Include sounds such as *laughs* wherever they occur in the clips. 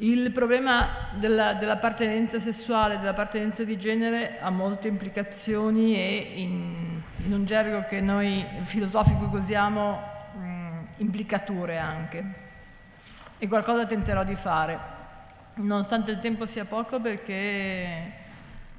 Il problema della, dell'appartenenza sessuale, dell'appartenenza di genere ha molte implicazioni e in, in un gergo che noi filosofico usiamo mh, implicature anche. E qualcosa tenterò di fare, nonostante il tempo sia poco perché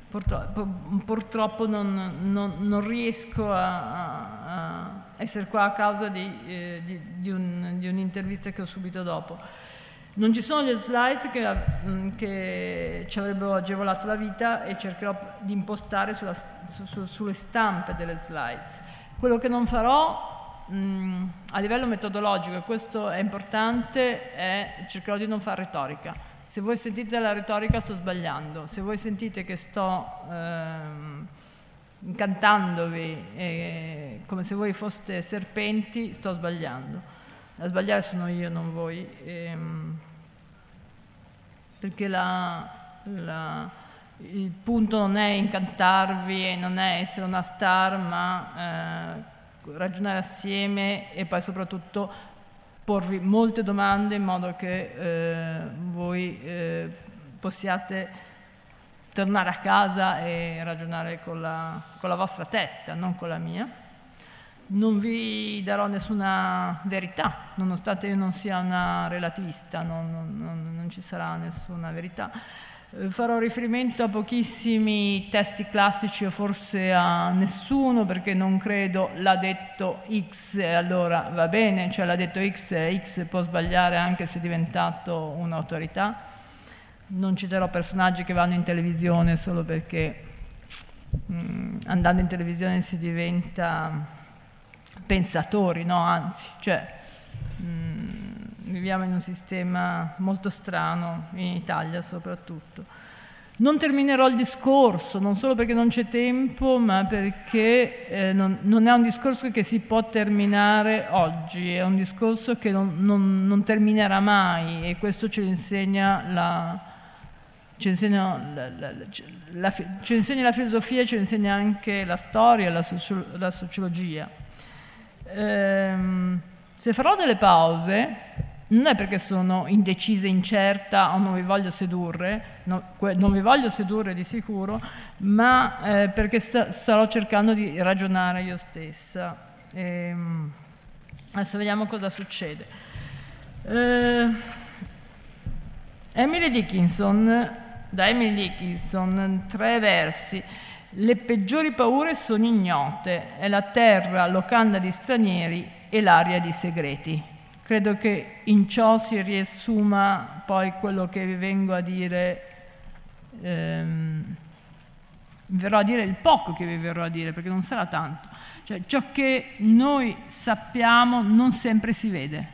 purtroppo, purtroppo non, non, non, riesco a, a, essere qua a causa di, eh, di, di un'intervista che ho subito dopo. Non ci sono le slides che, mm, che, ci avrebbero agevolato la vita e cercherò di impostare sulla, su, su, sulle stampe delle slides. Quello che non farò mh, mm, a livello metodologico, e questo è importante, è cercherò di non fare retorica. Se voi sentite la retorica sto sbagliando, se voi sentite che sto ehm, incantandovi eh, come se voi foste serpenti, sto sbagliando. A sbagliare sono io, non voi. Ehm, perché la, la, il punto non è incantarvi e non è essere una star, ma eh, ragionare assieme e poi soprattutto porvi molte domande in modo che eh, voi eh, possiate tornare a casa e ragionare con la, con la vostra testa, non con la mia non vi darò nessuna verità, nonostante io non sia una relativista, non, non, non ci sarà nessuna verità. Eh, farò riferimento a pochissimi testi classici o forse a nessuno perché non credo l'ha detto X e allora va bene, cioè l'ha detto X e X può sbagliare anche se è diventato un'autorità. Non citerò personaggi che vanno in televisione solo perché mh, mm, andando in televisione si diventa pensatori, no, anzi, cioè, mh, mm, viviamo in un sistema molto strano, in Italia soprattutto. Non terminerò il discorso, non solo perché non c'è tempo, ma perché eh, non, non, è un discorso che si può terminare oggi, è un discorso che non, non, non terminerà mai e questo ce lo insegna la, ci insegna la, la, la, la filosofia, ci insegna anche la storia, la, socio, la sociologia ehm, se farò delle pause, non è perché sono indecisa, incerta o non vi voglio sedurre, no, non vi voglio sedurre di sicuro, ma eh, perché sta, starò cercando di ragionare io stessa. Ehm, adesso vediamo cosa succede. Eh, Emily Dickinson, da Emily Dickinson, tre versi. Le peggiori paure sono ignote, è la terra locanda di stranieri e l'aria di segreti. Credo che in ciò si riassuma poi quello che vi vengo a dire, ehm, verrò a dire il poco che vi verrò a dire, perché non sarà tanto. Cioè, ciò che noi sappiamo non sempre si vede.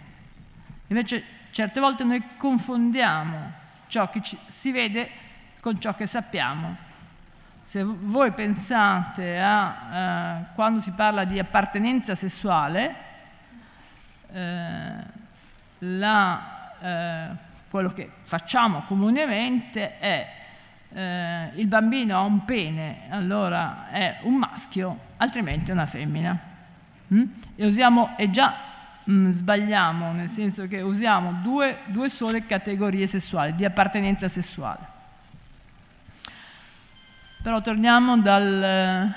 Invece certe volte noi confondiamo ciò che ci, si vede con ciò che sappiamo se voi pensate a eh, quando si parla di appartenenza sessuale, eh, la, eh, quello che facciamo comunemente è eh, il bambino ha un pene, allora è un maschio, altrimenti è una femmina. Mm? E, usiamo, e già mm, sbagliamo, nel senso che usiamo due, due sole categorie sessuali, di appartenenza sessuale. Però torniamo dal...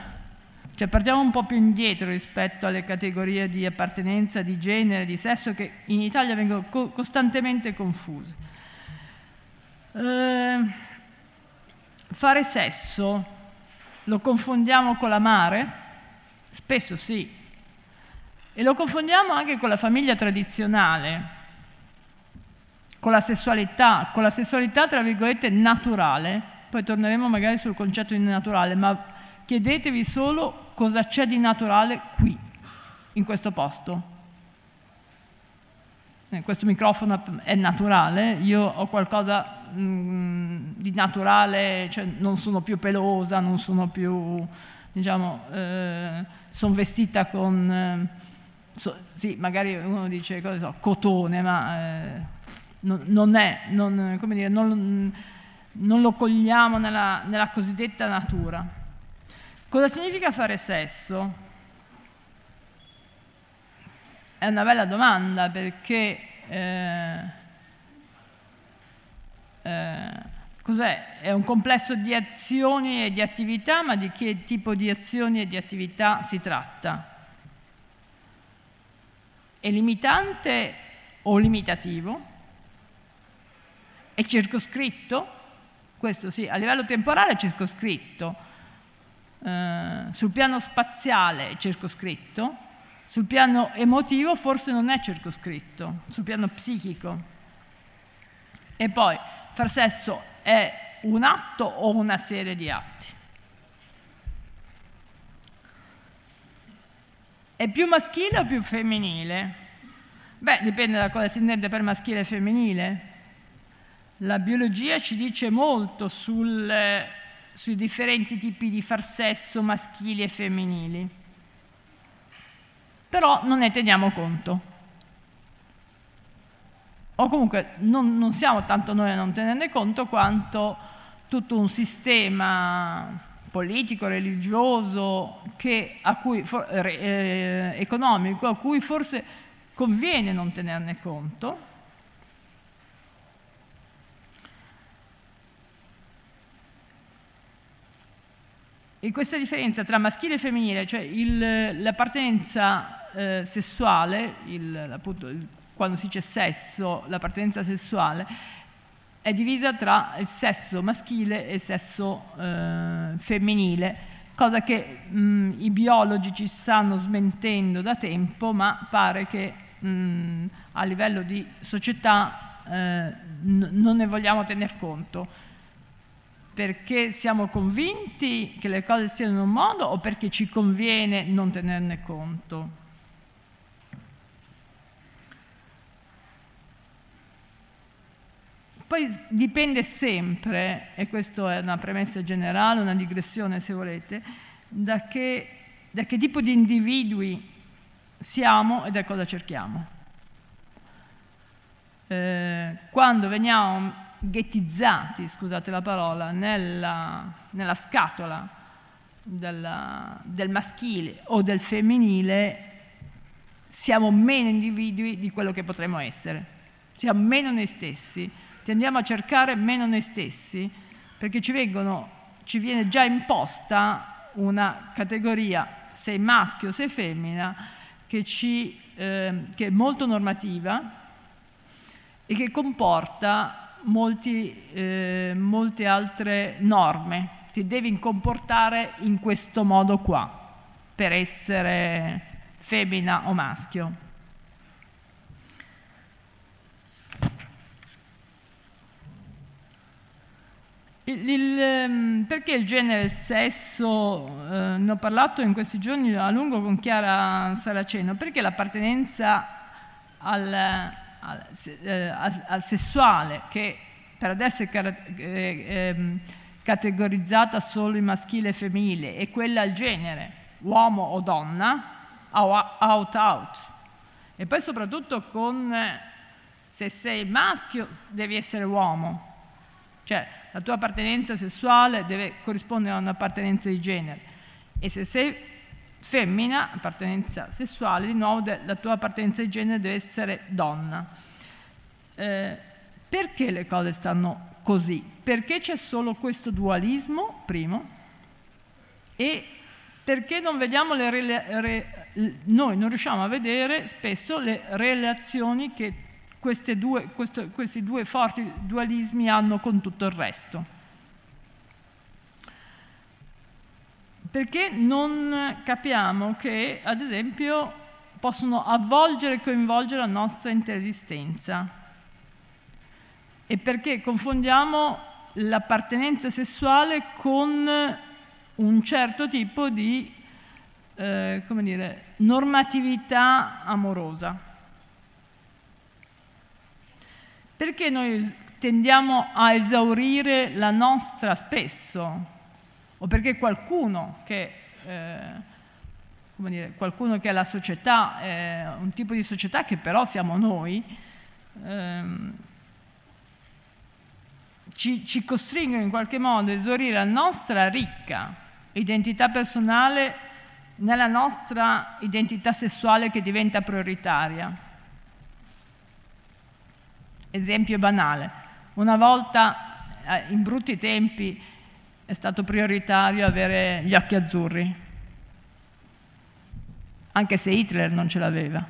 Cioè partiamo un po' più indietro rispetto alle categorie di appartenenza, di genere, di sesso che in Italia vengono co- costantemente confuse. Eh, fare sesso lo confondiamo con l'amare? Spesso sì. E lo confondiamo anche con la famiglia tradizionale, con la sessualità, con la sessualità tra virgolette naturale, poi torneremo magari sul concetto di naturale, ma chiedetevi solo cosa c'è di naturale qui, in questo posto. Eh, questo microfono è naturale, io ho qualcosa mh, mm, di naturale, cioè non sono più pelosa, non sono più, diciamo, eh, sono vestita con, eh, so, sì, magari uno dice, cosa so, cotone, ma eh, non, non, è, non, come dire, non non lo cogliamo nella, nella cosiddetta natura. Cosa significa fare sesso? È una bella domanda perché eh, eh, cos'è? È un complesso di azioni e di attività, ma di che tipo di azioni e di attività si tratta? È limitante o limitativo? È circoscritto? Questo sì, a livello temporale è circoscritto, eh, sul piano spaziale è circoscritto, sul piano emotivo forse non è circoscritto, sul piano psichico. E poi, far sesso è un atto o una serie di atti? È più maschile o più femminile? Beh, dipende da cosa si intende per maschile e femminile. La biologia ci dice molto sul, sui differenti tipi di far sesso maschili e femminili, però non ne teniamo conto. O comunque non, non siamo tanto noi a non tenerne conto quanto tutto un sistema politico, religioso, che, a cui, eh, economico, a cui forse conviene non tenerne conto. E questa differenza tra maschile e femminile, cioè il, l'appartenenza eh, sessuale, il, appunto, il, quando si dice sesso, l'appartenenza sessuale, è divisa tra il sesso maschile e il sesso eh, femminile, cosa che mh, i biologi ci stanno smentendo da tempo, ma pare che mh, a livello di società eh, n- non ne vogliamo tener conto. Perché siamo convinti che le cose stiano in un modo o perché ci conviene non tenerne conto? Poi dipende sempre, e questa è una premessa generale, una digressione se volete, da che, da che tipo di individui siamo e da cosa cerchiamo. Eh, quando veniamo ghettizzati, scusate la parola, nella, nella scatola della, del maschile o del femminile, siamo meno individui di quello che potremmo essere, siamo meno noi stessi. Tendiamo a cercare meno noi stessi perché ci, vengono, ci viene già imposta una categoria, sei maschio sei femmina, che, ci, eh, che è molto normativa e che comporta molti, eh, molte altre norme. Ti devi comportare in questo modo qua per essere femmina o maschio. Il, il, ehm, perché il genere e il sesso, eh, ne ho parlato in questi giorni a lungo con Chiara Saraceno, perché l'appartenenza al, eh, al sessuale, che per adesso è eh, ehm, categorizzata solo in maschile e femminile, e quella al genere, uomo o donna, out out. E poi soprattutto con se sei maschio devi essere uomo. Cioè, la tua appartenenza sessuale deve corrispondere a un'appartenenza di genere e se sei femmina, appartenenza sessuale, di nuovo la tua appartenenza di genere deve essere donna. Eh, perché le cose stanno così? Perché c'è solo questo dualismo, primo, e perché non vediamo le re, noi non riusciamo a vedere spesso le relazioni che due, questo, questi due forti dualismi hanno con tutto il resto. Perché non capiamo che, ad esempio, possono avvolgere e coinvolgere la nostra intera esistenza? E perché confondiamo l'appartenenza sessuale con un certo tipo di eh, dire, normatività amorosa. Perché noi tendiamo a esaurire la nostra spesso? O perché qualcuno che, eh, dire, qualcuno che è la società, eh, un tipo di società che però siamo noi, ehm, ci, ci costringono in qualche modo a esaurire la nostra ricca identità personale nella nostra identità sessuale che diventa prioritaria. Esempio banale, Una volta, eh, in brutti tempi, è stato prioritario avere gli occhi azzurri, anche se Hitler non ce l'aveva.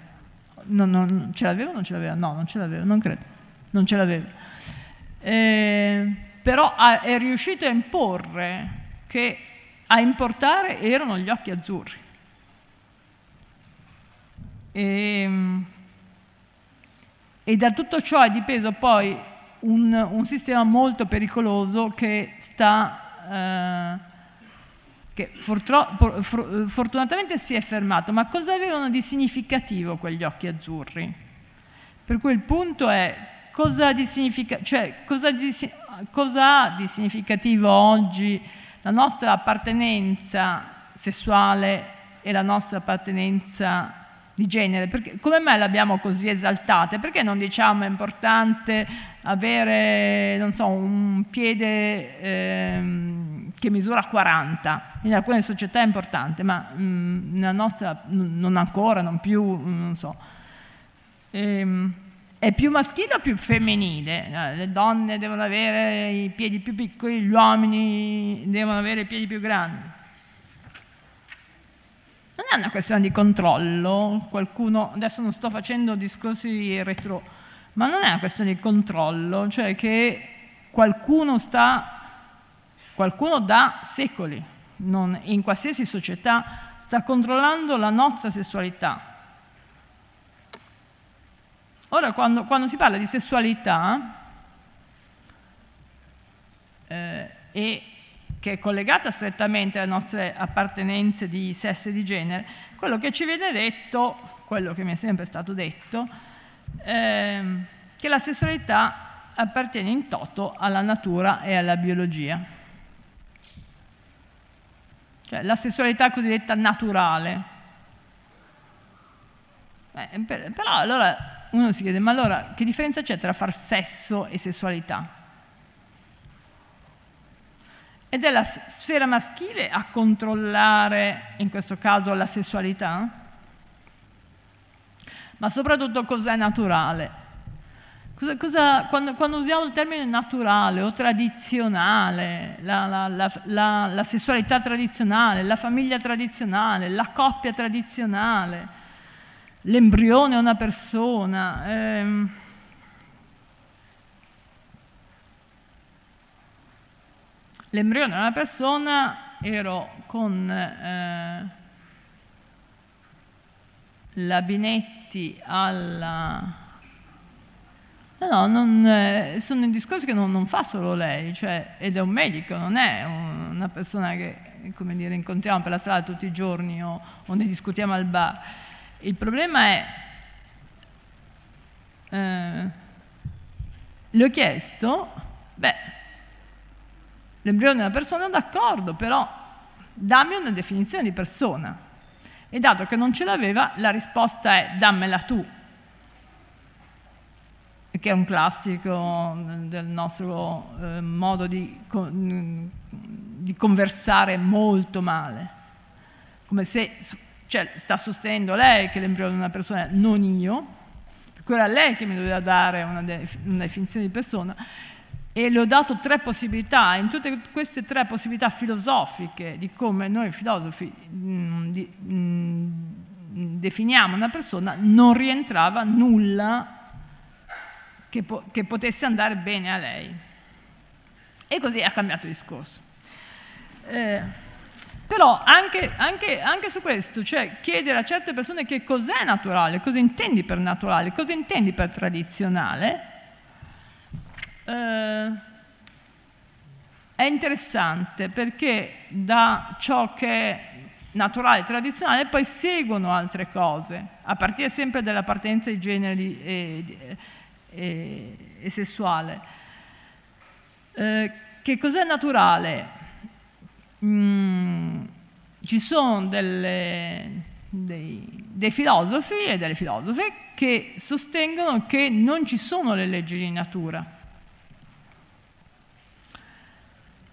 Non, non, ce l'aveva o non ce l'aveva? No, non ce l'aveva, non credo, non ce l'aveva. Eh, però ha, è riuscito a imporre che a importare erano gli occhi azzurri. E, e da tutto ciò è dipeso poi un, un sistema molto pericoloso che sta eh, che fortunatamente si è fermato, ma cosa avevano di significativo quegli occhi azzurri? Per cui il punto è cosa, di cioè, cosa, di, cosa ha di significativo oggi la nostra appartenenza sessuale e la nostra appartenenza di genere, perché, come mai l'abbiamo così esaltate? Perché non diciamo è importante avere, so, un piede ehm, che misura 40? In alcune società è importante, ma mh, mm, nella nostra non ancora, non più, non so. Ehm, è più maschile o più femminile? Le donne devono avere i piedi più piccoli, gli uomini devono avere i piedi più grandi non è una questione di controllo, qualcuno, adesso non sto facendo discorsi retro, ma non è una questione di controllo, cioè che qualcuno sta, qualcuno da secoli, non, in qualsiasi società, sta controllando la nostra sessualità. Ora, quando, quando si parla di sessualità, eh, e che è collegata strettamente alle nostre appartenenze di sesso e di genere, quello che ci viene detto, quello che mi è sempre stato detto, è che la sessualità appartiene in toto alla natura e alla biologia. Cioè la sessualità cosiddetta naturale. Eh, però allora uno si chiede, ma allora che differenza c'è tra far sesso e sessualità? Ed è la sfera maschile a controllare, in questo caso, la sessualità? Ma soprattutto cos'è naturale? Cosa, cosa, quando, quando, usiamo il termine naturale o tradizionale, la, la, la, la, sessualità tradizionale, la famiglia tradizionale, la coppia tradizionale, l'embrione è una persona, ehm, L'embrione di una persona ero con eh, la Binetti alla... No, no, non, eh, sono discorsi che non, non, fa solo lei, cioè, ed è un medico, non è un, una persona che, come dire, incontriamo per la strada tutti i giorni o, o ne discutiamo al bar. Il problema è, eh, le ho chiesto, beh, l'embrione di una persona, d'accordo, però dammi una definizione di persona. E dato che non ce l'aveva, la risposta è dammela tu, che è un classico del nostro eh, modo di, di, conversare molto male. Come se cioè, sta sostenendo lei che l'embrione di una persona è non io, per cui era lei che mi doveva dare una, de- una definizione di persona, e le ho dato tre possibilità, in tutte queste tre possibilità filosofiche di come noi filosofi mh, mm, di, mh, mm, definiamo una persona, non rientrava nulla che, po- che, potesse andare bene a lei. E così ha cambiato discorso. Eh, però anche, anche, anche, su questo, cioè chiedere a certe persone che cos'è naturale, cosa intendi per naturale, cosa intendi per tradizionale, eh, è interessante perché da ciò che è naturale tradizionale poi seguono altre cose, a partire sempre dall'appartenenza di genere e, e, e sessuale. Eh, che cos'è naturale? Mm, ci sono delle, dei, dei filosofi e delle filosofe che sostengono che non ci sono le leggi di natura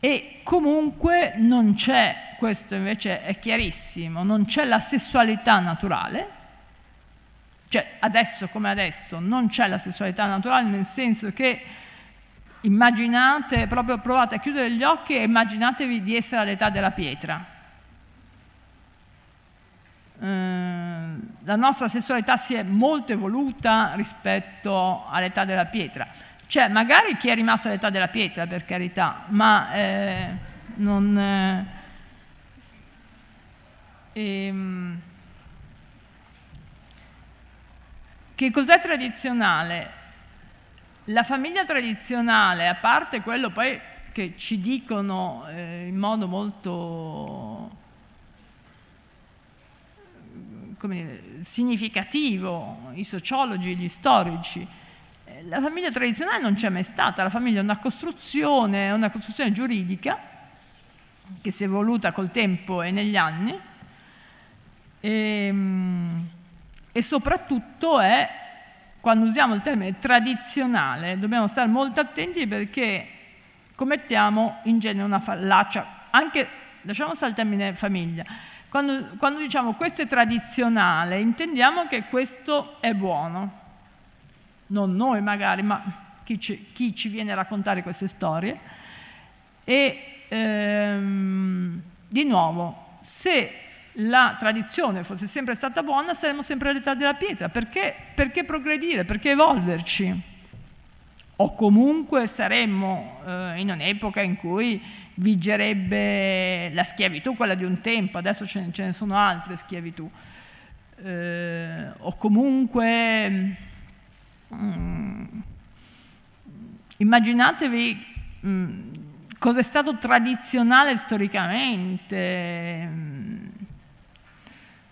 E comunque non c'è, questo invece è chiarissimo, non c'è la sessualità naturale, cioè adesso come adesso non c'è la sessualità naturale nel senso che immaginate, proprio provate a chiudere gli occhi e immaginatevi di essere all'età della pietra. Eh, la nostra sessualità si è molto evoluta rispetto all'età della pietra. Cioè, magari chi è rimasto all'età della pietra, per carità, ma eh, non... Eh, ehm, che cos'è tradizionale? La famiglia tradizionale, a parte quello poi che ci dicono eh, in modo molto dire, significativo i sociologi, gli storici, la famiglia tradizionale non c'è mai stata, la famiglia è una costruzione, una costruzione giuridica che si è evoluta col tempo e negli anni e, ehm, e soprattutto è quando usiamo il termine tradizionale. Dobbiamo stare molto attenti perché commettiamo in genere una fallaccia, anche, lasciamo stare il termine famiglia, quando, quando diciamo questo è tradizionale intendiamo che questo è buono, non noi magari, ma chi ci, chi ci viene a raccontare queste storie. E ehm, di nuovo, se la tradizione fosse sempre stata buona, saremmo sempre all'età della pietra. Perché? Perché progredire, perché evolverci. O comunque saremmo eh, in un'epoca in cui vigerebbe la schiavitù, quella di un tempo, adesso ce ne, ce ne sono altre schiavitù. Eh, o comunque immaginatevi mm, cosa è stato tradizionale storicamente. Mm,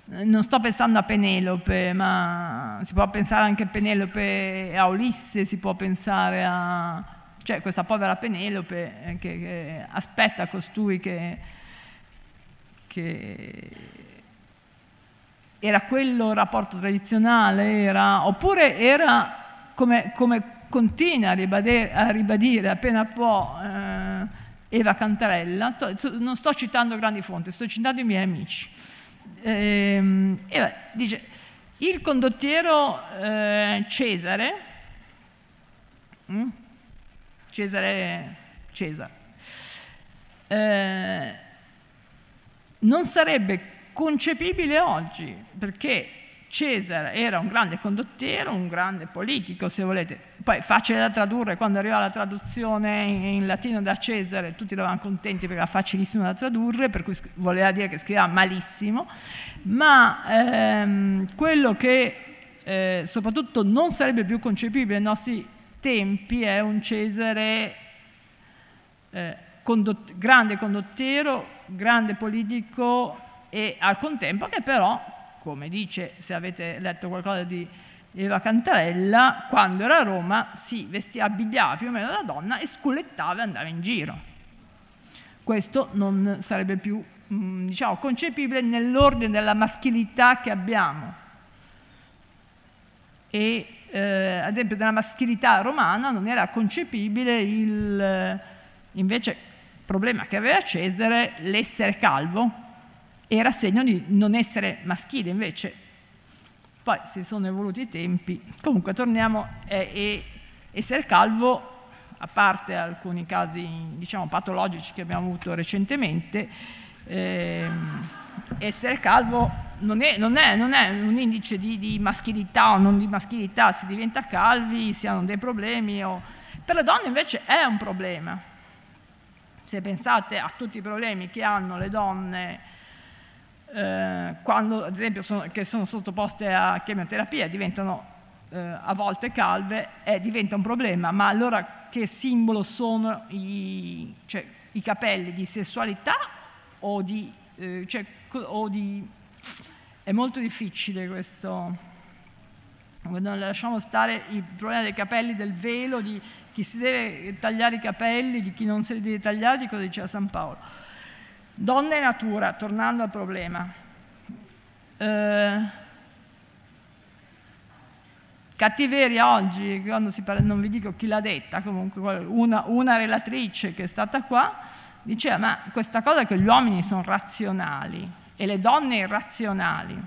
non sto pensando a Penelope, ma si può pensare anche a Penelope, a Ulisse, si può pensare a cioè questa povera Penelope eh, che, che, aspetta costui che, che era quello il rapporto tradizionale, era, oppure era come, come continua a ribadire, a ribadire appena può eh, Eva Cantarella, sto, non sto citando grandi fonti, sto citando i miei amici eh, dice, il condottiero eh, Cesare, hm? Cesare, Cesare eh, non sarebbe concepibile oggi perché Cesare era un grande condottiero, un grande politico, se volete. Poi facile da tradurre, quando arriva la traduzione in, latino da Cesare, tutti eravamo contenti perché era facilissimo da tradurre, per cui voleva dire che scriveva malissimo, ma ehm, quello che eh, soprattutto non sarebbe più concepibile nei nostri tempi è un Cesare eh, condott- grande condottiero, grande politico e al contempo che però come dice, se avete letto qualcosa di Eva Cantarella, quando era a Roma si vestiva, abbigliava più o meno da donna e sculettava e andava in giro. Questo non sarebbe più mm, diciamo, concepibile nell'ordine della maschilità che abbiamo. E eh, ad esempio nella maschilità romana non era concepibile il, invece il problema che aveva Cesare l'essere calvo, era segno di non essere maschile invece. Poi si sono evoluti i tempi. Comunque torniamo, eh, e essere calvo, a parte alcuni casi diciamo, patologici che abbiamo avuto recentemente, eh, essere calvo non è, non è, non è un indice di, di, maschilità o non di maschilità, si diventa calvi, si hanno dei problemi. O... Per le donne invece è un problema. Se pensate a tutti i problemi che hanno le donne eh, quando ad esempio sono, che sono sottoposte a chemioterapia diventano eh, a volte calve, eh, diventa un problema, ma allora che simbolo sono i, cioè, i capelli? Di sessualità o di, eh, cioè, o di... È molto difficile questo. Non lasciamo stare il problema dei capelli, del velo, di chi si deve tagliare i capelli, di chi non si deve tagliare, di cosa diceva San Paolo. Donna e natura, tornando al problema. Eh, cattiveria oggi, quando si parla, non vi dico chi l'ha detta, comunque una, una relatrice che è stata qua, diceva ma questa cosa che gli uomini sono razionali e le donne irrazionali.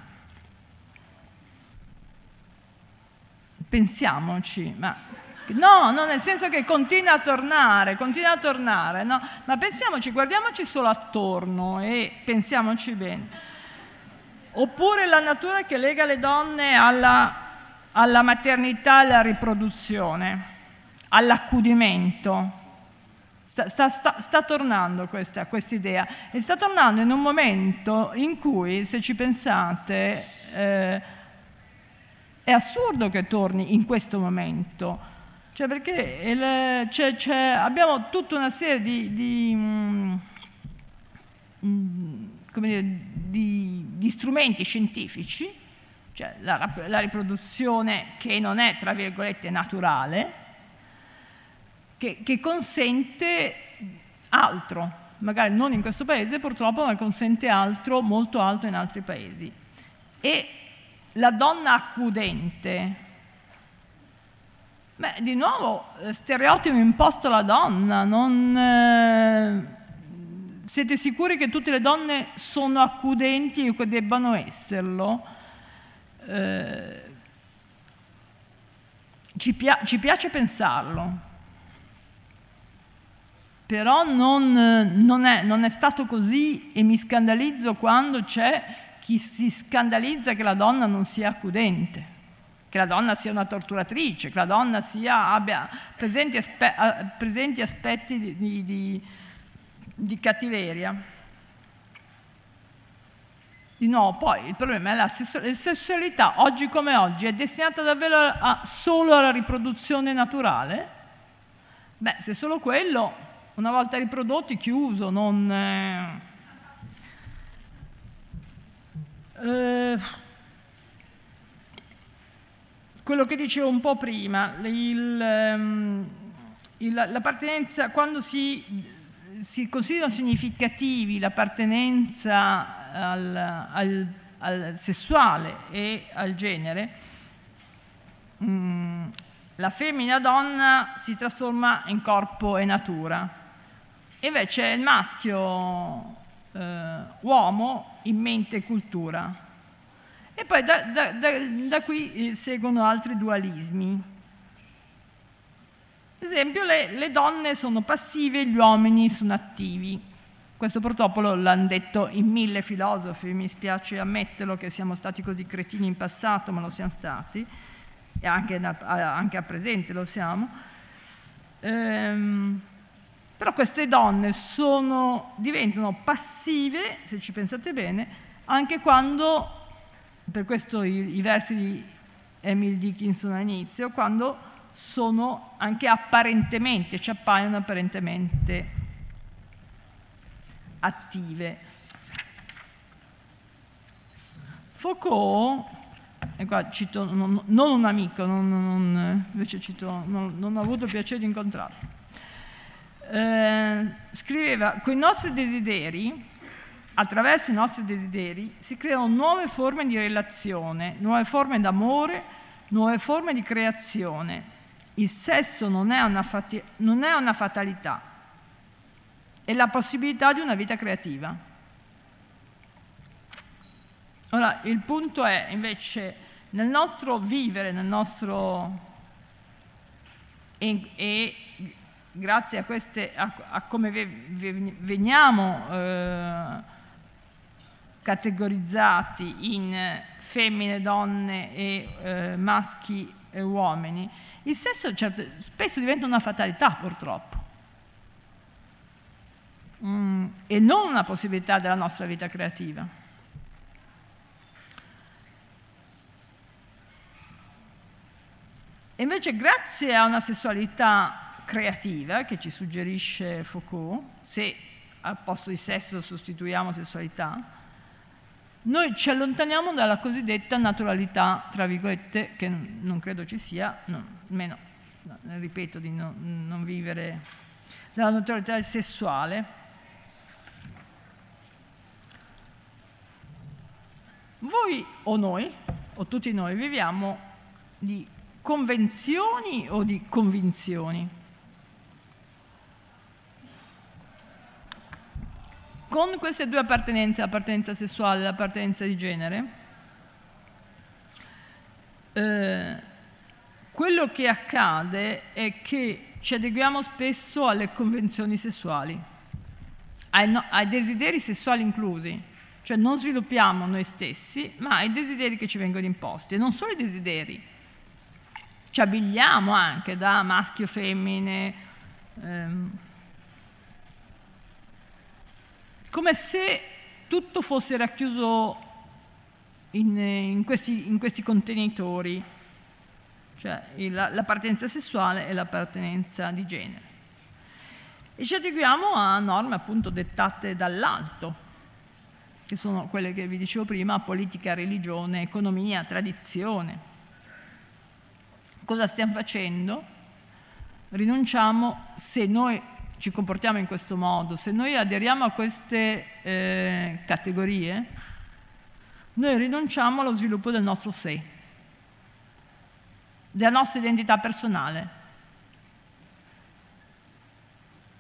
Pensiamoci, ma No, no, nel senso che continua a tornare, continua a tornare, no? Ma pensiamoci, guardiamoci solo attorno e pensiamoci bene. Oppure la natura che lega le donne alla, alla maternità alla riproduzione, all'accudimento. Sta, sta, sta, sta tornando questa idea e sta tornando in un momento in cui, se ci pensate, eh, è assurdo che torni in questo momento cioè perché il, c'è, c'è, abbiamo tutta una serie di, di, mm, mm, dire, di, di strumenti scientifici, cioè la, la, riproduzione che non è, tra virgolette, naturale, che, che consente altro, magari non in questo paese purtroppo, ma consente altro, molto altro in altri paesi. E la donna accudente, Beh, di nuovo, eh, stereotipo imposto alla donna, non, eh, siete sicuri che tutte le donne sono accudenti o che debbano esserlo? Eh, ci, pia- ci, piace pensarlo, però non, non, è, non è stato così e mi scandalizzo quando c'è chi si scandalizza che la donna non sia accudente che la donna sia una torturatrice, che la donna sia, abbia presenti, aspe, presenti aspetti di, di, di, cattiveria. Nuovo, poi il problema è la sessualità, oggi come oggi, è destinata davvero a, solo alla riproduzione naturale? Beh, se solo quello, una volta riprodotti, chiuso, non... Eh, eh, quello che dicevo un po' prima, il, um, il, l'appartenenza, quando si, si, considerano significativi l'appartenenza al, al, al, sessuale e al genere, um, la femmina donna si trasforma in corpo e natura. Invece il maschio eh, uomo in mente e cultura. E poi da, da, da, da qui eh, seguono altri dualismi. Ad esempio, le, le, donne sono passive, gli uomini sono attivi. Questo purtroppo l'hanno detto in mille filosofi, mi spiace ammetterlo che siamo stati così cretini in passato, ma lo siamo stati, e anche, anche a presente lo siamo. Ehm, però queste donne sono, diventano passive, se ci pensate bene, anche quando per questo i, i versi di Emily Dickinson all'inizio, quando sono anche apparentemente, ci appaiono apparentemente attive. Foucault, e qua cito non, non un amico, non, non, invece cito, non, ho avuto piacere di incontrarlo, eh, scriveva, con i nostri desideri attraverso i nostri desideri si creano nuove forme di relazione, nuove forme d'amore, nuove forme di creazione. Il sesso non è una, fati- non è una fatalità, è la possibilità di una vita creativa. Ora, il punto è invece nel nostro vivere, nel nostro... e, e grazie a, queste, a, a come veniamo... Eh, categorizzati in femmine, donne e eh, maschi e uomini, il sesso certo, spesso diventa una fatalità purtroppo mm, e non una possibilità della nostra vita creativa. Invece grazie a una sessualità creativa che ci suggerisce Foucault, se al posto di sesso sostituiamo sessualità, noi ci allontaniamo dalla cosiddetta naturalità, tra virgolette, che non credo ci sia, no, almeno, no, ripeto, di no, non vivere dalla naturalità sessuale. Voi o noi, o tutti noi, viviamo di convenzioni o di convinzioni? Con queste due appartenenze, l'appartenenza sessuale e l'appartenenza di genere, eh, quello che accade è che ci adeguiamo spesso alle convenzioni sessuali, ai, no, ai desideri sessuali inclusi, cioè non sviluppiamo noi stessi, ma i desideri che ci vengono imposti, e non solo i desideri, ci abbigliamo anche da maschio, femmine, ehm, come se tutto fosse racchiuso in, in, questi, in questi, contenitori, cioè l'appartenenza sessuale e l'appartenenza di genere. E ci adeguiamo a norme appunto dettate dall'alto, che sono quelle che vi dicevo prima, politica, religione, economia, tradizione. Cosa stiamo facendo? Rinunciamo, se noi ci comportiamo in questo modo, se noi aderiamo a queste eh, categorie, noi rinunciamo allo sviluppo del nostro sé, della nostra identità personale,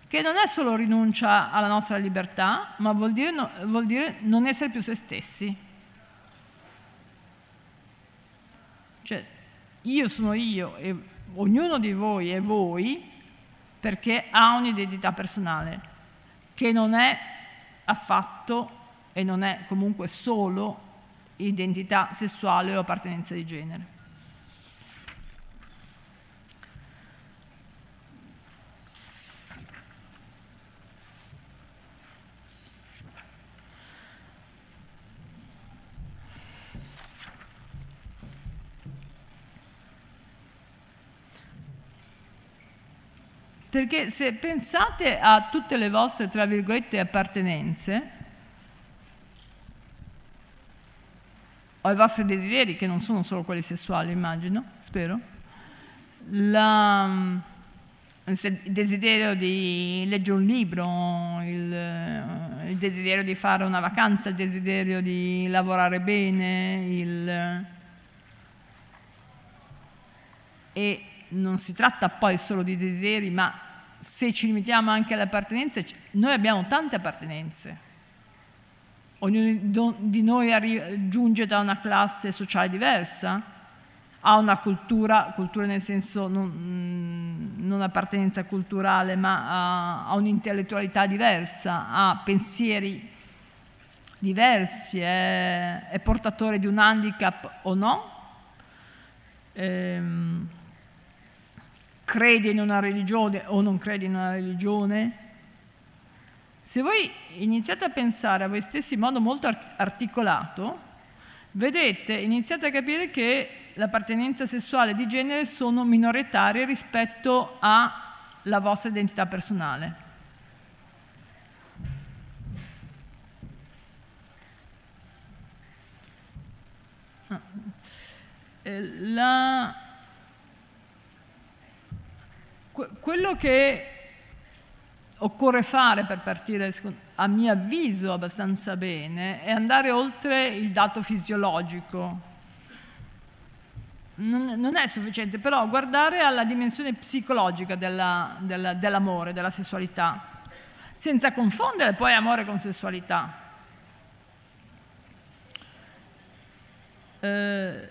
che non è solo rinuncia alla nostra libertà, ma vuol dire, no, vuol dire non essere più se stessi. Cioè, io sono io e ognuno di voi è voi perché ha un'identità personale che non è affatto e non è comunque solo identità sessuale o appartenenza di genere. Perché se pensate a tutte le vostre, tra virgolette, appartenenze, o ai vostri desideri, che non sono solo quelli sessuali, immagino, spero, la, il desiderio di leggere un libro, il, il, desiderio di fare una vacanza, il desiderio di lavorare bene, il, e non si tratta poi solo di desideri, ma se ci limitiamo anche alle appartenenze, noi abbiamo tante appartenenze. Ognuno di noi giunge da una classe sociale diversa, ha una cultura, cultura nel senso non, mm, non appartenenza culturale, ma ha, ha, un'intellettualità diversa, ha pensieri diversi, è, è portatore di un handicap o no, ehm, crede in una religione o non crede in una religione, se voi iniziate a pensare a voi stessi in modo molto articolato, vedete, iniziate a capire che l'appartenenza sessuale di genere sono minoritarie rispetto alla vostra identità personale. Ah. Quello che occorre fare per partire, a mio avviso, abbastanza bene, è andare oltre il dato fisiologico. Non, non è sufficiente, però guardare alla dimensione psicologica della, della, dell'amore, della sessualità, senza confondere poi amore con sessualità. Eh,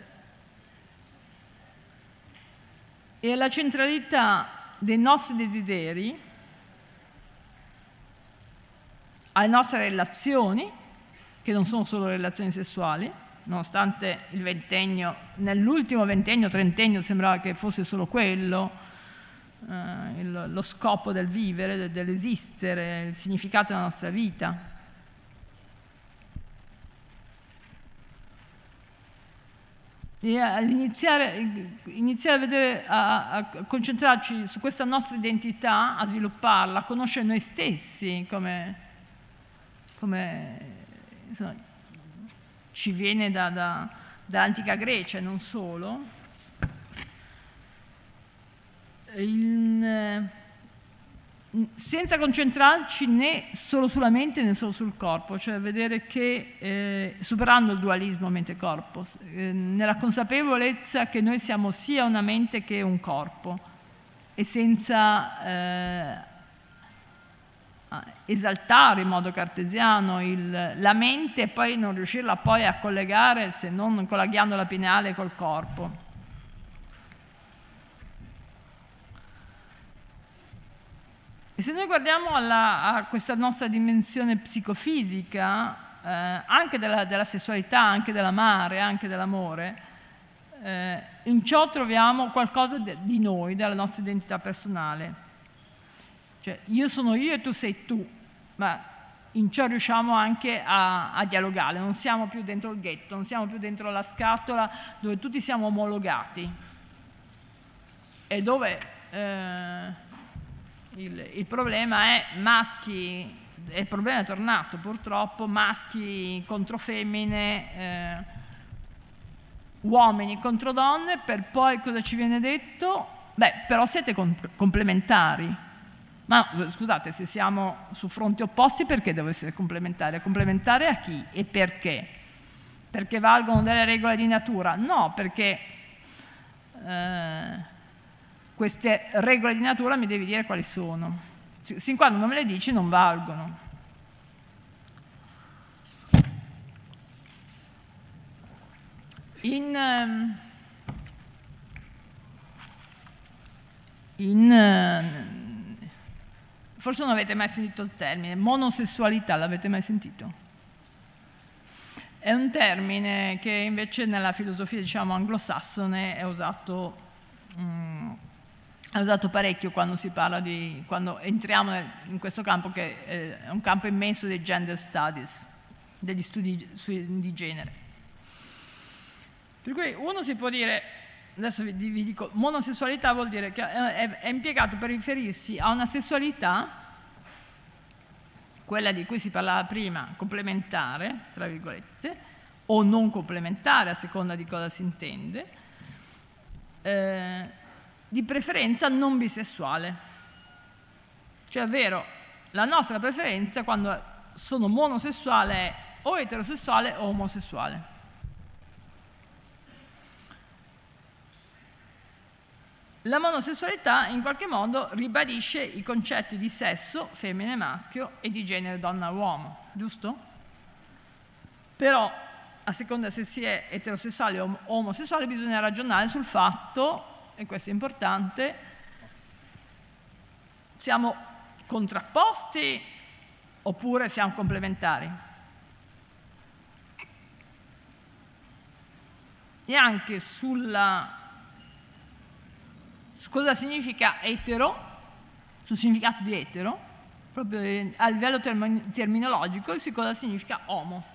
e la centralità dei nostri desideri alle nostre relazioni, che non sono solo relazioni sessuali, nonostante il ventennio, nell'ultimo ventennio, trentennio sembrava che fosse solo quello, eh, il, lo scopo del vivere, dell'esistere, il significato della nostra vita. E all'iniziare iniziare a, vedere, a, a concentrarci su questa nostra identità, a svilupparla, a conoscere noi stessi come come insomma, ci viene da, da, dall'antica Grecia e non solo, in, senza concentrarci né solo sulla mente né solo sul corpo, cioè vedere che eh, superando il dualismo mente-corpo, eh, nella consapevolezza che noi siamo sia una mente che un corpo e senza eh, esaltare in modo cartesiano il, la mente e poi non riuscirla poi a collegare se non con la ghiandola pineale col corpo. E se noi guardiamo alla, a questa nostra dimensione psicofisica, eh, anche della, della, sessualità, anche dell'amare, anche dell'amore, eh, in ciò troviamo qualcosa de, di noi, della nostra identità personale. Cioè, io sono io e tu sei tu, ma in ciò riusciamo anche a, a, dialogare, non siamo più dentro il ghetto, non siamo più dentro la scatola dove tutti siamo omologati e dove eh, il, il problema è maschi, il problema è tornato purtroppo, maschi contro femmine, eh, uomini contro donne, per poi cosa ci viene detto? Beh, però siete complementari. Ma scusate, se siamo su fronti opposti perché devo essere complementare? Complementare a chi e perché? Perché valgono delle regole di natura? No, perché... Eh, queste regole di natura mi devi dire quali sono. Sin quando non me le dici non valgono. In, ehm, in, ehm, forse non avete mai sentito il termine, monosessualità, l'avete mai sentito? È un termine che invece nella filosofia diciamo anglosassone è usato mm, è usato parecchio quando si parla di, quando entriamo in questo campo che è un campo immenso dei gender studies, degli studi di genere. Per cui uno si può dire, adesso vi, vi dico, monosessualità vuol dire che è, è impiegato per riferirsi a una sessualità, quella di cui si parlava prima, complementare, tra virgolette, o non complementare a seconda di cosa si intende, eh, di preferenza non bisessuale. Cioè, è vero, la nostra preferenza quando sono monosessuale è o eterosessuale o omosessuale. La monosessualità in qualche modo ribadisce i concetti di sesso, femmine e maschio, e di genere donna-uomo, giusto? Però, a seconda se si è eterosessuale o omosessuale, bisogna ragionare sul fatto e questo è importante, siamo contrapposti oppure siamo complementari. E anche sulla, su cosa significa etero, sul significato di etero, proprio a livello terminologico, e su cosa significa homo.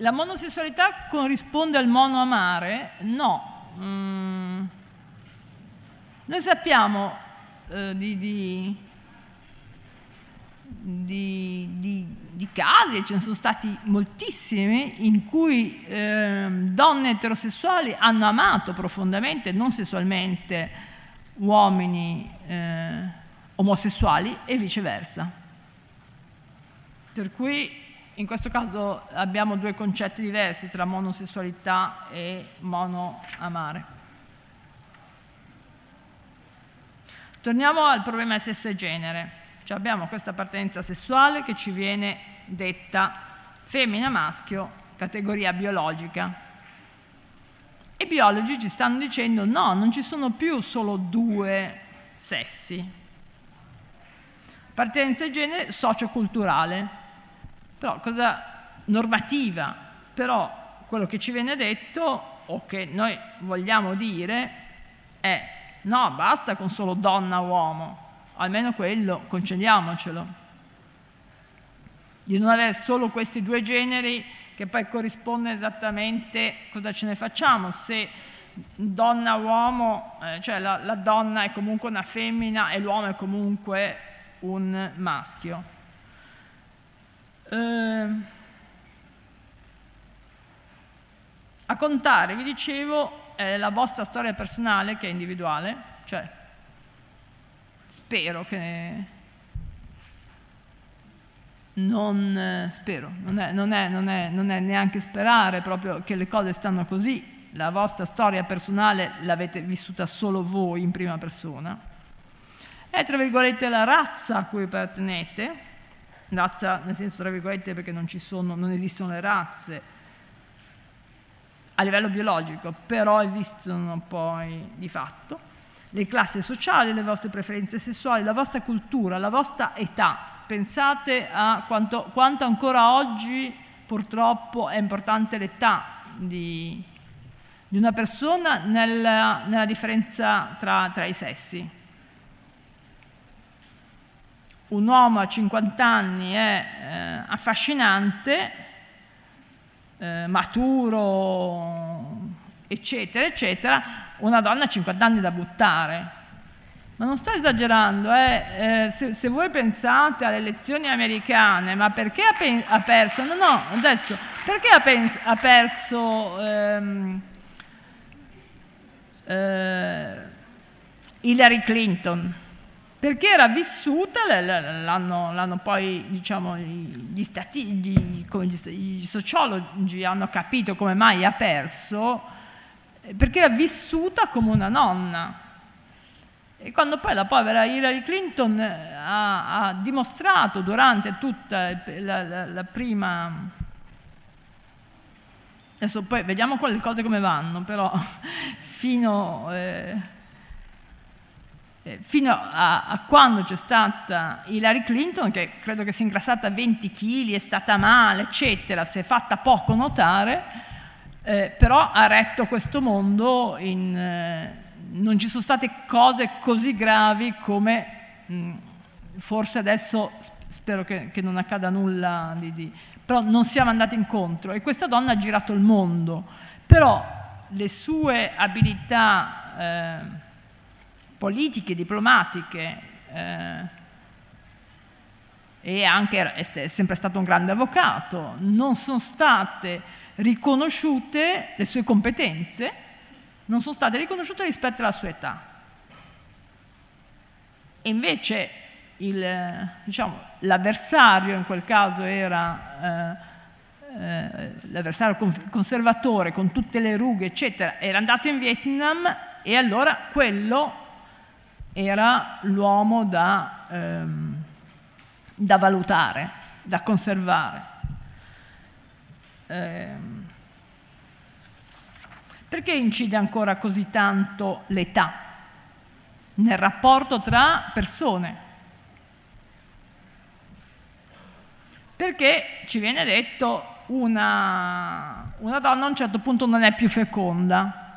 La monosessualità corrisponde al monoamare? No. Mm. Noi sappiamo eh, di, di, di, di, casi, ce ne sono stati moltissimi, in cui eh, donne eterosessuali hanno amato profondamente, non sessualmente, uomini eh, omosessuali e viceversa. Per cui in questo caso abbiamo due concetti diversi tra monosessualità e monoamare. Torniamo al problema del sesso e genere. Cioè abbiamo questa appartenenza sessuale che ci viene detta femmina-maschio, categoria biologica. E i biologi ci stanno dicendo no, non ci sono più solo due sessi. Appartenenza di genere socioculturale, però cosa normativa, però quello che ci viene detto o che noi vogliamo dire è no, basta con solo donna-uomo, almeno quello concediamocelo. Di non avere solo questi due generi che poi corrispondono esattamente cosa ce ne facciamo, se donna-uomo, eh, cioè la, la donna è comunque una femmina e l'uomo è comunque un maschio. Eh, a contare, vi dicevo, è la vostra storia personale che è individuale, cioè spero che non spero, non è, non, è, non, è, non è, neanche sperare proprio che le cose stanno così, la vostra storia personale l'avete vissuta solo voi in prima persona, è tra virgolette la razza a cui appartenete, razza nel senso tra virgolette perché non, sono, non esistono le razze a livello biologico, però esistono poi di fatto. le classi sociali, le vostre preferenze sessuali, la vostra cultura, la vostra età. Pensate a quanto, quanto ancora oggi purtroppo è importante l'età di, di una persona nella, nella differenza tra, tra, i sessi. Un uomo a 50 anni è eh, affascinante, eh, maturo, eccetera, eccetera, una donna a 50 anni da buttare. Ma non sto esagerando, eh? Eh, se, se, voi pensate alle elezioni americane, ma perché ha, pe- ha perso? No, no, adesso, perché ha, pens- ha perso ehm, eh, Hillary Clinton? Perché era vissuta, l'hanno, l'hanno poi, diciamo, gli, stati, gli, gli, sociologi hanno capito come mai ha perso, perché era vissuta come una nonna. E quando poi la povera Hillary Clinton eh, ha, ha dimostrato durante tutta la, la, la, prima... Adesso poi vediamo le cose come vanno, però *laughs* fino, eh, fino a, a, quando c'è stata Hillary Clinton, che credo che sia ingrassata 20 kg, è stata male, eccetera, si è fatta poco notare, eh, però ha retto questo mondo in eh, non ci sono state cose così gravi come mh, mm, forse adesso spero che, che, non accada nulla di, di, però non siamo andati incontro. E questa donna ha girato il mondo però le sue abilità eh, politiche, diplomatiche eh, e anche è sempre stato un grande avvocato non sono state riconosciute le sue competenze non sono state riconosciute rispetto alla sua età. E invece il, diciamo, l'avversario in quel caso era eh, eh, l'avversario conservatore con tutte le rughe, eccetera, era andato in Vietnam e allora quello era l'uomo da, ehm, da valutare, da conservare. Eh, perché incide ancora così tanto l'età nel rapporto tra persone? Perché ci viene detto una, una donna a un certo punto non è più feconda.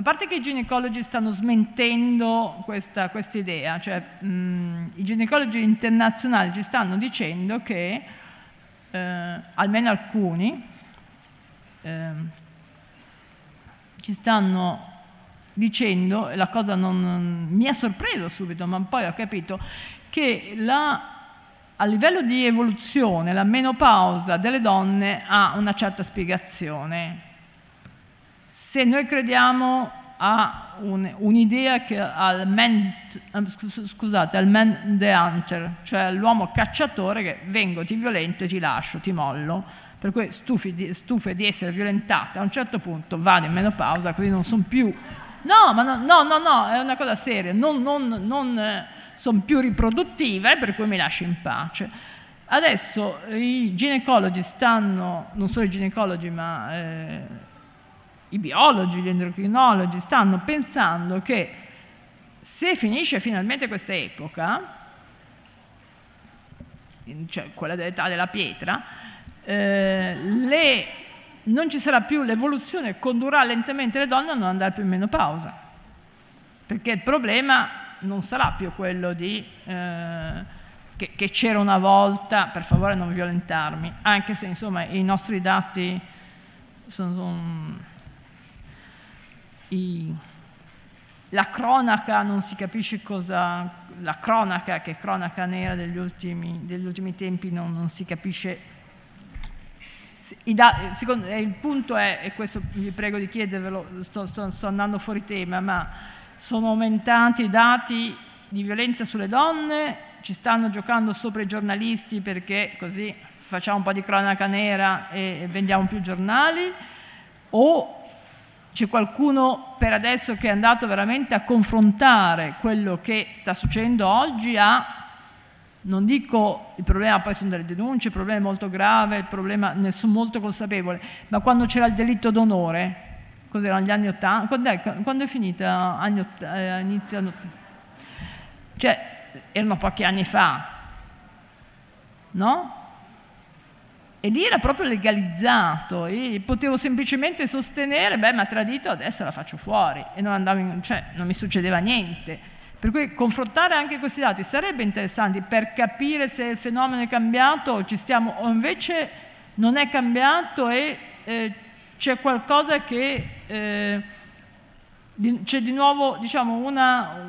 A parte che i ginecologi stanno smentendo questa, idea, cioè mh, i ginecologi internazionali ci stanno dicendo che, eh, almeno alcuni, eh, ci stanno dicendo, e la cosa non, non, mi ha sorpreso subito, ma poi ho capito, che la, a livello di evoluzione la menopausa delle donne ha una certa spiegazione. Se noi crediamo a un, un'idea che al man, scusate, al man the hunter, cioè l'uomo cacciatore che vengo, ti violento e ti lascio, ti mollo, per cui stufi di, stufe di essere violentata, a un certo punto vado in menopausa, quindi non sono più... No, ma no, no, no, no, è una cosa seria, non, non, non eh, sono più riproduttive, per cui mi lascio in pace. Adesso i ginecologi stanno, non solo i ginecologi, ma eh, i biologi, gli endocrinologi, stanno pensando che se finisce finalmente questa epoca, cioè quella dell'età della pietra, eh, le, non ci sarà più l'evoluzione, condurrà lentamente le donne a non andare più in menopausa, perché il problema non sarà più quello di, eh, che, che, c'era una volta, per favore non violentarmi, anche se insomma i nostri dati sono, sono i, la cronaca non si capisce cosa, la cronaca che è cronaca nera degli ultimi, degli ultimi tempi non, non si capisce. Da, secondo, eh, il punto è, e questo vi prego di chiedervelo, sto, sto, sto, andando fuori tema, ma sono aumentati i dati di violenza sulle donne, ci stanno giocando sopra i giornalisti perché così facciamo un po' di cronaca nera e vendiamo più giornali, o c'è qualcuno per adesso che è andato veramente a confrontare quello che sta succedendo oggi a non dico il problema poi sono delle denunce, il problema è molto grave, il problema ne sono molto consapevole, ma quando c'era il delitto d'onore, cos'erano gli anni 80, quando è, quando è finita? Anni, eh, inizio, cioè, erano pochi anni fa, no? E lì era proprio legalizzato e potevo semplicemente sostenere, beh, mi ha tradito, adesso la faccio fuori e non, andavo in, cioè, non mi succedeva niente. Per cui confrontare anche questi dati sarebbe interessante per capire se il fenomeno è cambiato o, stiamo, o invece non è cambiato e eh, c'è qualcosa che eh, di, c'è di nuovo diciamo, una,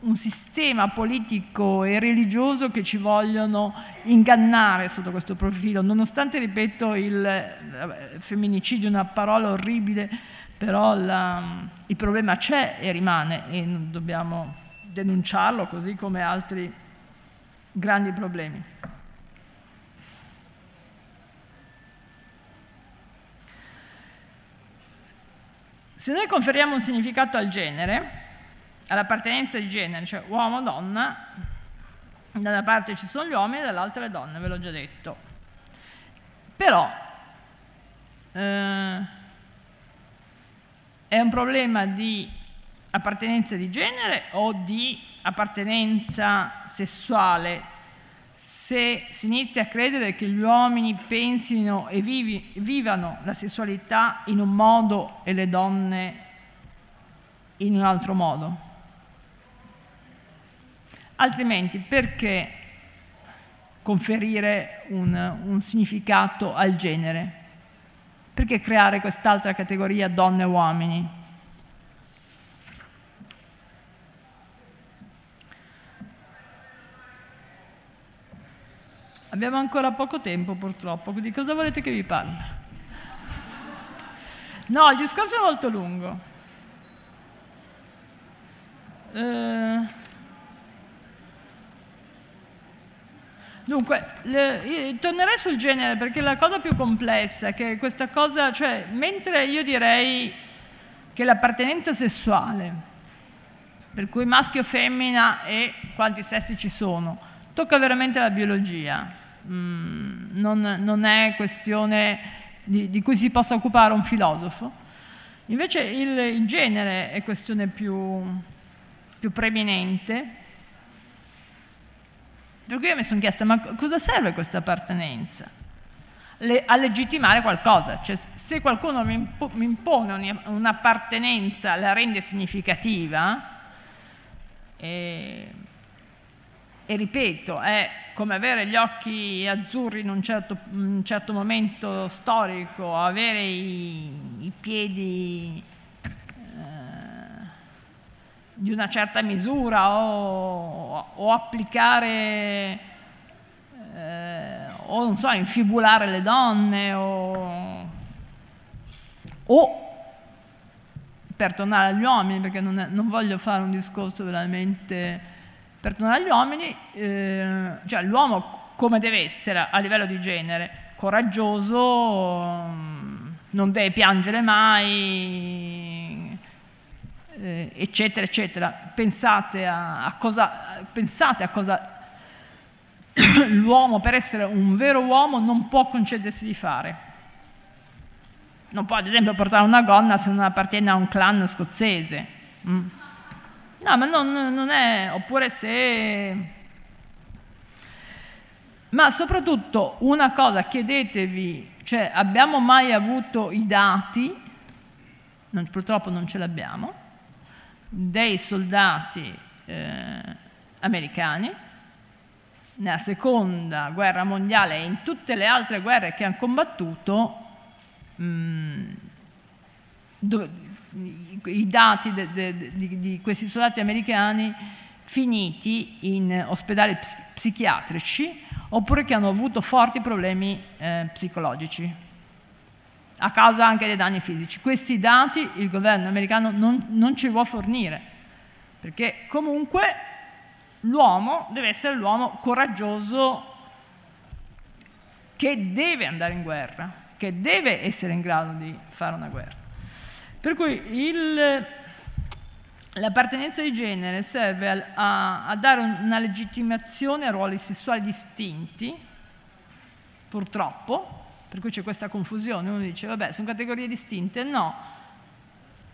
un sistema politico e religioso che ci vogliono ingannare sotto questo profilo, nonostante, ripeto, il femminicidio è una parola orribile, però la, il problema c'è e rimane e dobbiamo denunciarlo così come altri grandi problemi. Se noi conferiamo un significato al genere, all'appartenenza di genere, cioè uomo-donna, da una parte ci sono gli uomini e dall'altra le donne, ve l'ho già detto. Però eh, è un problema di appartenenza di genere o di appartenenza sessuale se si inizia a credere che gli uomini pensino e vivi, vivano la sessualità in un modo e le donne in un altro modo. Altrimenti perché conferire un, un significato al genere? Perché creare quest'altra categoria donne e uomini? Abbiamo ancora poco tempo purtroppo, quindi cosa volete che vi parli? No, il discorso è molto lungo. Eh... Dunque, le, tornerei sul genere perché la cosa più complessa è che questa cosa, cioè, mentre io direi che l'appartenenza sessuale, per cui maschio femmina e quanti sessi ci sono, tocca veramente la biologia, mm, non, non, è questione di, di, cui si possa occupare un filosofo. Invece il, il genere è questione più, più preeminente per cui io mi sono chiesta, ma cosa serve questa appartenenza? Le, a legittimare qualcosa, cioè se qualcuno mi, impo, mi impone un'appartenenza, la rende significativa, e, e, ripeto, è come avere gli occhi azzurri in un certo, un certo momento storico, avere i, i piedi di una certa misura o, o applicare eh, o non so, infibulare le donne o, o per tornare agli uomini, perché non, è, non, voglio fare un discorso veramente per tornare agli uomini, eh, cioè l'uomo come deve essere a livello di genere, coraggioso, non deve piangere mai, eh, eccetera, eccetera. Pensate a, a cosa, pensate a cosa *coughs* l'uomo, per essere un vero uomo, non può concedersi di fare. Non può, ad esempio, portare una gonna se non appartiene a un clan scozzese. Mm. No, ma non, non è... Oppure se... Ma soprattutto una cosa, chiedetevi, cioè abbiamo mai avuto i dati, non, purtroppo non ce l'abbiamo, dei soldati eh, americani nella seconda guerra mondiale e in tutte le altre guerre che hanno combattuto, mh, mm, do, i dati de, de, de, di questi soldati americani finiti in ospedali psichiatrici oppure che hanno avuto forti problemi eh, psicologici a causa anche dei danni fisici. Questi dati il governo americano non, non ci può fornire, perché comunque l'uomo deve essere l'uomo coraggioso che deve andare in guerra, che deve essere in grado di fare una guerra. Per cui il, l'appartenenza di genere serve a, a dare una legittimazione a ruoli sessuali distinti, purtroppo, per cui c'è questa confusione, uno dice vabbè sono categorie distinte, no,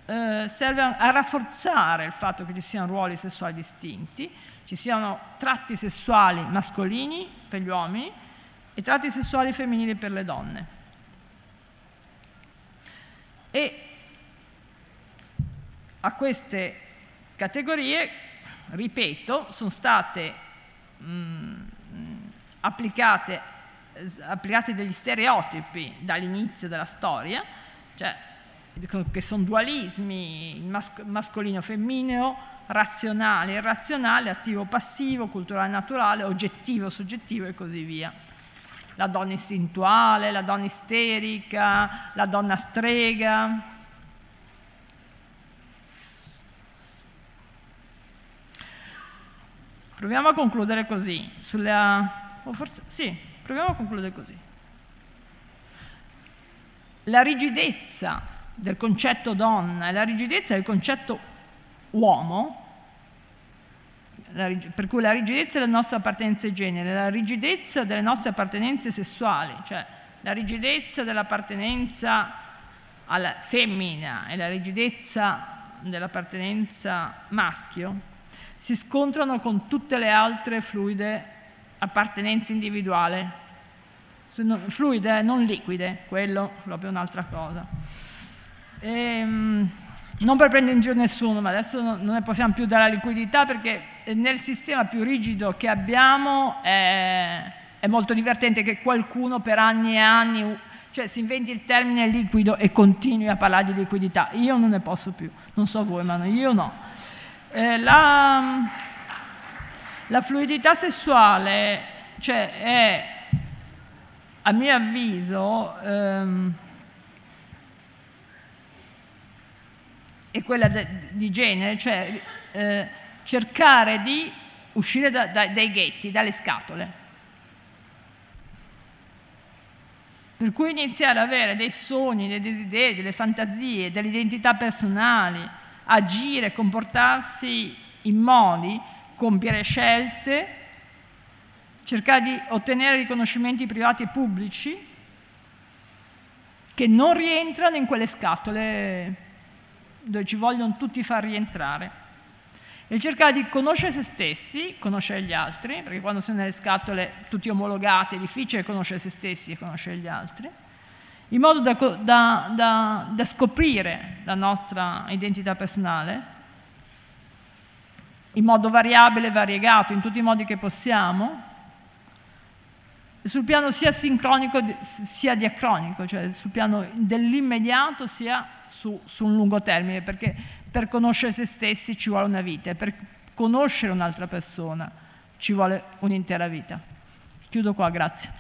eh, serve a rafforzare il fatto che ci siano ruoli sessuali distinti, ci siano tratti sessuali mascolini per gli uomini e tratti sessuali femminili per le donne. E a queste categorie, ripeto, sono state mh, mm, applicate, applicati degli stereotipi dall'inizio della storia, cioè, che sono dualismi, mascolino-femmineo, razionale, irrazionale, attivo-passivo, culturale-naturale, oggettivo-soggettivo e così via. La donna istintuale, la donna isterica, la donna strega. Proviamo a concludere così, sulla... O forse, sì, proviamo a concludere così. La rigidezza del concetto donna e la rigidezza del concetto uomo per cui la rigidezza delle nostre appartenenze genere, la rigidezza delle nostre appartenenze sessuali, cioè la rigidezza dell'appartenenza alla femmina e la rigidezza dell'appartenenza maschio, si scontrano con tutte le altre fluide appartenenze individuali, fluide, non liquide, quello proprio un'altra cosa. E, ehm, non per prendere in giro nessuno, ma adesso non ne possiamo più dare la liquidità perché nel sistema più rigido che abbiamo è, è molto divertente che qualcuno per anni e anni cioè si inventi il termine liquido e continui a parlare di liquidità. Io non ne posso più, non so voi, ma io no. Eh, la, la, fluidità sessuale cioè, è, a mio avviso, ehm, e quella de, di genere, cioè eh, cercare di uscire da, da, dai ghetti, dalle scatole. Per cui iniziare ad avere dei sogni, dei desideri, delle fantasie, delle identità personali, agire, comportarsi in modi, compiere scelte, cercare di ottenere riconoscimenti privati e pubblici che non rientrano in quelle scatole dove ci vogliono tutti far rientrare. E cercare di conoscere se stessi, conoscere gli altri, perché quando sei nelle scatole tutti omologati è difficile conoscere se stessi e conoscere gli altri, in modo da, da, da, da scoprire la nostra identità personale, in modo variabile e variegato, in tutti i modi che possiamo, sul piano sia sincronico sia diacronico, cioè sul piano dell'immediato sia su, su un lungo termine, perché per conoscere se stessi ci vuole una vita per conoscere un'altra persona ci vuole un'intera vita. Chiudo qua, grazie.